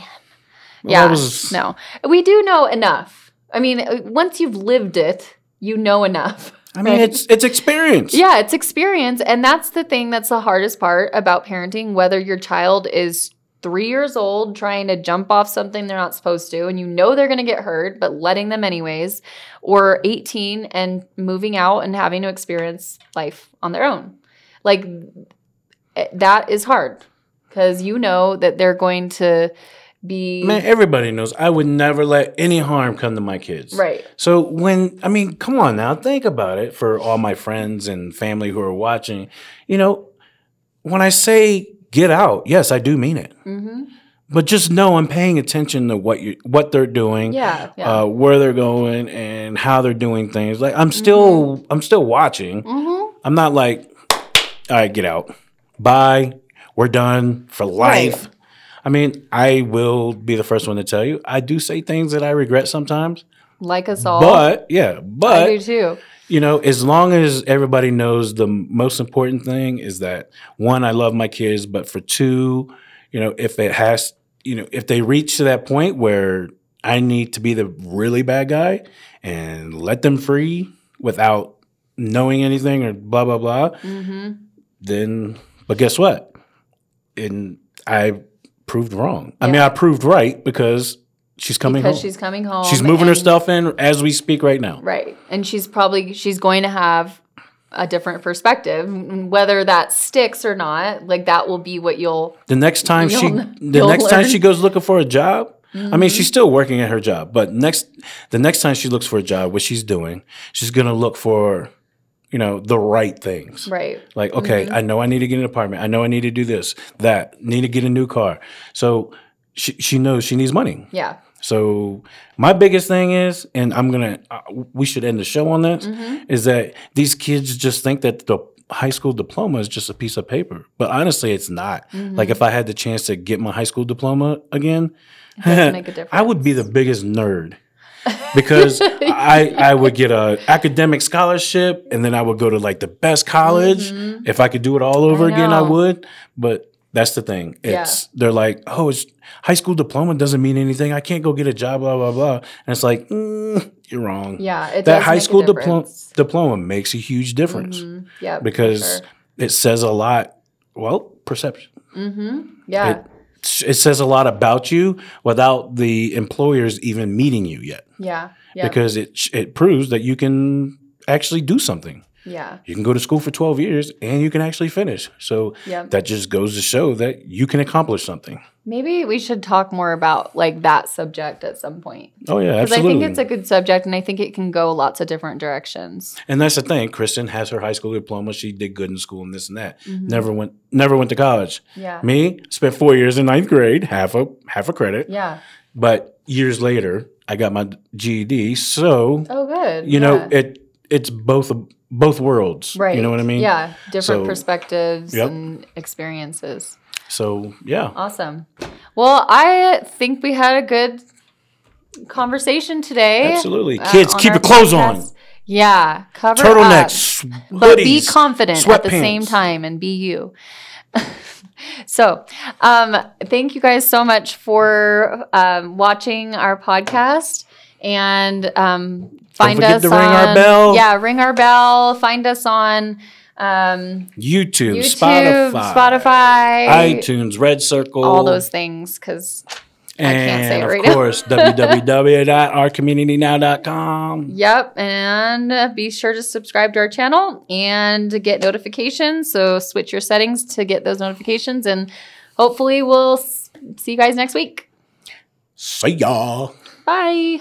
Well, yeah. was- no, we do know enough. I mean, uh, once you've lived it, you know enough. I mean, Right. it's it's experience. Yeah, it's experience. And that's the thing that's the hardest part about parenting, whether your child is three years old trying to jump off something they're not supposed to, and you know they're going to get hurt, but letting them anyways, or 18 and moving out and having to experience life on their own. Like eh, that is hard because you know that they're going to be. Man, everybody knows I would never let any harm come to my kids. Right. So when I mean, come on now, think about it for all my friends and family who are watching. You know, when I say get out, yes, I do mean it. hmm But just know I'm paying attention to what you what they're doing, Yeah. Yeah. uh, where they're going, and how they're doing things. Like I'm still I'm still watching. hmm I'm not like, all right, get out. Bye. We're done for life. I mean, I will be the first one to tell you. I do say things that I regret sometimes. Like us all. But yeah, but I do too. you know, as long as everybody knows the most important thing is that one, I love my kids, but for two, you know, if it has, you know, if they reach to that point where I need to be the really bad guy and let them free without knowing anything or blah blah blah, hmm then but guess what? And I proved wrong. I mean, I proved right because she's coming because home. she's coming home. she's moving her stuff in as we speak right now. Right. And she's probably she's going to have a different perspective whether that sticks or not. Like that will be what you'll The next time she the next time learn. Mm-hmm. she goes looking for a job, I mean she's still working at her job, but next the next time she looks for a job, what she's doing, she's gonna look for, you know, the right things. right. Like, okay, Mm-hmm. I know I need to get an apartment. I know I need to do this, that, need to get a new car. So she she knows she needs money. Yeah. So my biggest thing is, and I'm gonna, uh, we should end the show on this, Mm-hmm. is that these kids just think that the high school diploma is just a piece of paper, but honestly, it's not. Mm-hmm. Like if I had the chance to get my high school diploma again, does make a I would be the biggest nerd. Because I I would get a academic scholarship and then I would go to like the best college. If I could do it all over Mm-hmm. I again, I would. But that's the thing. Yeah. It's they're like, oh, it's high school diploma doesn't mean anything. I can't go get a job, blah blah blah. And it's like, mm, you're wrong. Yeah. That high school diploma diploma makes a huge difference Mhm. Yeah. because sure. it says a lot. Well, perception. Mhm. Yeah. It, it says a lot about you without the employers even meeting you yet yeah. Yeah. because it it proves that you can actually do something. Yeah. You can go to school for 12 years and you can actually finish. So Yeah. that just goes to show that you can accomplish something. Maybe we should talk more about like that subject at some point. Oh yeah, Because I think it's a good subject and I think it can go lots of different directions. and that's the thing. Kristen has her high school diploma. She did good in school and this and that. Mm-hmm. Never went never went to college. Yeah. Me spent 4 years in ninth grade, half a half a credit. Yeah. But years later, I got my GED. So, Oh, good. you know, it it's both both worlds. right. You know what I mean? Yeah. Different So- perspectives Yep. and experiences. So, yeah. Awesome. Well, I think we had a good conversation today. Absolutely. uh, Kids, keep your clothes on. Yeah, cover Turtlenecks, up, but be hoodies, confident at the same time and be you. so, um, thank you guys so much for um, watching our podcast and um, find us ring our on- bell. Yeah, ring our bell. Find us on um, YouTube, YouTube, Spotify, Spotify, iTunes, Red Circle, all those things because and can't say it of right now. course www.ourcommunitynow.com. Yep, and be sure to subscribe to our channel and get notifications. So switch your settings to get those notifications, and hopefully we'll see you guys next week. See y'all. Bye.